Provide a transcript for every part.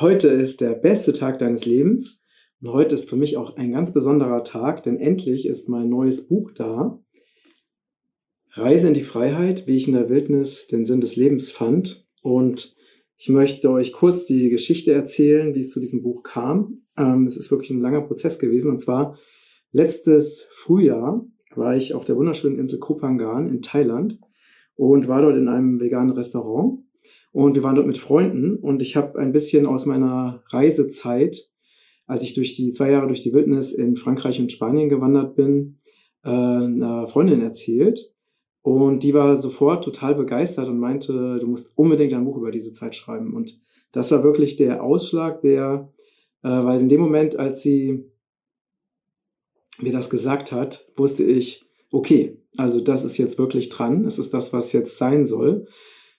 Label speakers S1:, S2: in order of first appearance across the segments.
S1: heute ist der beste Tag deines Lebens und heute ist für mich auch ein ganz besonderer Tag, denn endlich ist mein neues Buch da. Reise in die Freiheit, wie ich in der Wildnis den Sinn des Lebens fand. Und ich möchte euch kurz die Geschichte erzählen, wie es zu diesem Buch kam. Ähm, es ist wirklich ein langer Prozess gewesen. Und zwar letztes Frühjahr war ich auf der wunderschönen Insel Kopangan in Thailand und war dort in einem veganen Restaurant. Und wir waren dort mit Freunden und ich habe ein bisschen aus meiner Reisezeit, als ich durch die zwei Jahre durch die Wildnis in Frankreich und Spanien gewandert bin, äh, einer Freundin erzählt. Und die war sofort total begeistert und meinte, du musst unbedingt ein Buch über diese Zeit schreiben. Und das war wirklich der Ausschlag, der, äh, weil in dem Moment, als sie mir das gesagt hat, wusste ich, okay, also das ist jetzt wirklich dran, es ist das, was jetzt sein soll.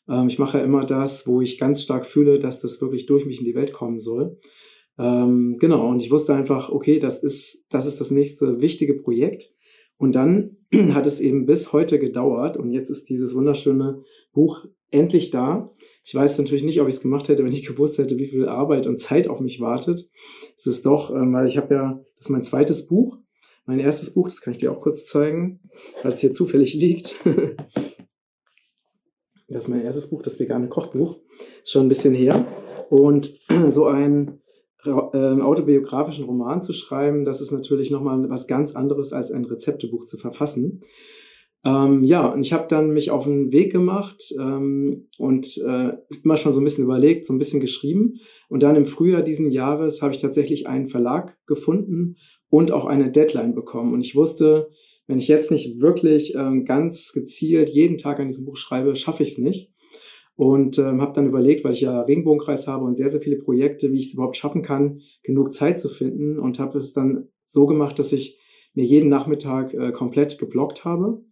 S1: Ähm, ich mache ja immer das, wo ich ganz stark fühle, dass das wirklich durch mich in die Welt kommen soll. Ähm, genau, und ich wusste einfach, okay, das ist, das ist das nächste wichtige Projekt. Und dann hat es eben bis heute gedauert und jetzt ist dieses wunderschöne Buch endlich da. Ich weiß natürlich nicht, ob ich es gemacht hätte, wenn ich gewusst hätte, wie viel Arbeit und Zeit auf mich wartet. Es ist doch, ähm, weil ich habe ja, das ist mein zweites Buch. Mein erstes Buch, das kann ich dir auch kurz zeigen, weil es hier zufällig liegt. Das ist mein erstes Buch, das vegane Kochbuch. Schon ein bisschen her. Und so einen äh, autobiografischen Roman zu schreiben, das ist natürlich nochmal was ganz anderes als ein Rezeptebuch zu verfassen. Ähm, ja, und ich habe dann mich auf den Weg gemacht ähm, und äh, immer schon so ein bisschen überlegt, so ein bisschen geschrieben. Und dann im Frühjahr diesen Jahres habe ich tatsächlich einen Verlag gefunden und auch eine Deadline bekommen. Und ich wusste, wenn ich jetzt nicht wirklich ähm, ganz gezielt jeden Tag an diesem Buch schreibe, schaffe ich es nicht. Und ähm, habe dann überlegt, weil ich ja Regenbogenkreis habe und sehr, sehr viele Projekte, wie ich es überhaupt schaffen kann, genug Zeit zu finden. Und habe es dann so gemacht, dass ich mir jeden Nachmittag äh, komplett geblockt habe.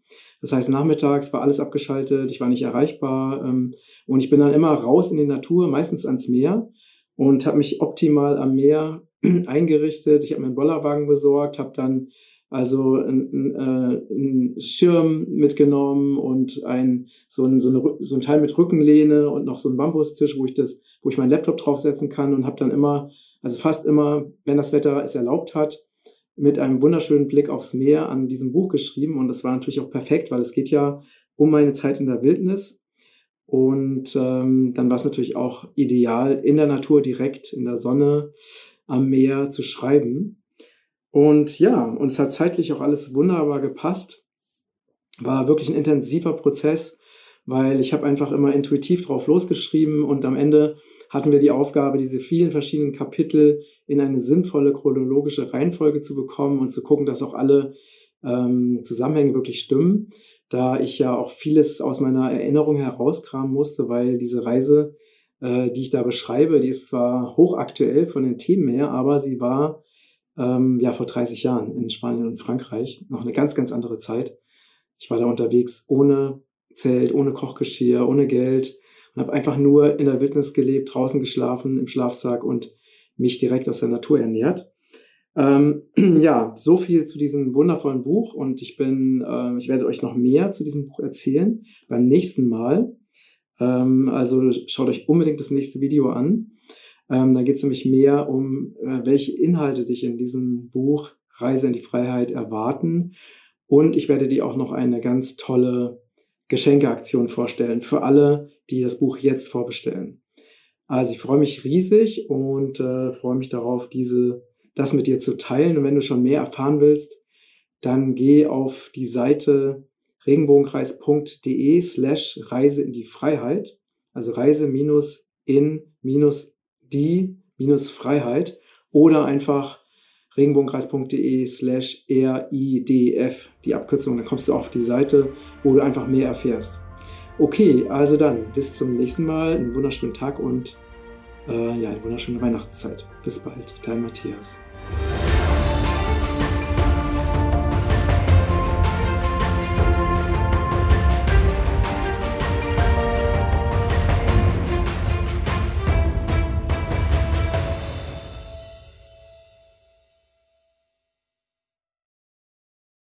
S1: Das heißt, nachmittags war alles abgeschaltet, ich war nicht erreichbar ähm, und ich bin dann immer raus in die Natur, meistens ans Meer und habe mich optimal am Meer eingerichtet. Ich habe mir einen Bollerwagen besorgt, habe dann also ein, ein, ein Schirm mitgenommen und ein so, ein so, eine, so ein Teil mit Rückenlehne und noch so ein Bambustisch, wo ich das, wo ich meinen Laptop draufsetzen kann und habe dann immer, also fast immer, wenn das Wetter es erlaubt hat, mit einem wunderschönen Blick aufs Meer an diesem Buch geschrieben und das war natürlich auch perfekt, weil es geht ja um meine Zeit in der Wildnis und ähm, dann war es natürlich auch ideal, in der Natur direkt in der Sonne am Meer zu schreiben. Und ja, und es hat zeitlich auch alles wunderbar gepasst. War wirklich ein intensiver Prozess, weil ich habe einfach immer intuitiv drauf losgeschrieben und am Ende hatten wir die Aufgabe, diese vielen verschiedenen Kapitel in eine sinnvolle chronologische Reihenfolge zu bekommen und zu gucken, dass auch alle ähm, Zusammenhänge wirklich stimmen, da ich ja auch vieles aus meiner Erinnerung herauskramen musste, weil diese Reise, äh, die ich da beschreibe, die ist zwar hochaktuell von den Themen her, aber sie war ähm, ja vor 30 Jahren in Spanien und Frankreich. Noch eine ganz, ganz andere Zeit. Ich war da unterwegs ohne Zelt, ohne Kochgeschirr, ohne Geld und habe einfach nur in der Wildnis gelebt, draußen geschlafen, im Schlafsack und mich direkt aus der Natur ernährt. Ähm, ja, so viel zu diesem wundervollen Buch und ich bin, äh, ich werde euch noch mehr zu diesem Buch erzählen beim nächsten Mal. Ähm, also schaut euch unbedingt das nächste Video an. Ähm, da geht es nämlich mehr um, äh, welche Inhalte dich in diesem Buch Reise in die Freiheit erwarten. Und ich werde dir auch noch eine ganz tolle Geschenkeaktion vorstellen für alle, die das Buch jetzt vorbestellen. Also ich freue mich riesig und äh, freue mich darauf, diese, das mit dir zu teilen. Und wenn du schon mehr erfahren willst, dann geh auf die Seite regenbogenkreis.de slash Reise in die Freiheit. Also Reise minus in minus die-freiheit oder einfach regenbogenkreis.de slash RIDF, die Abkürzung. Dann kommst du auf die Seite, wo du einfach mehr erfährst. Okay, also dann, bis zum nächsten Mal, einen wunderschönen Tag und äh, ja, eine wunderschöne Weihnachtszeit. Bis bald, dein Matthias.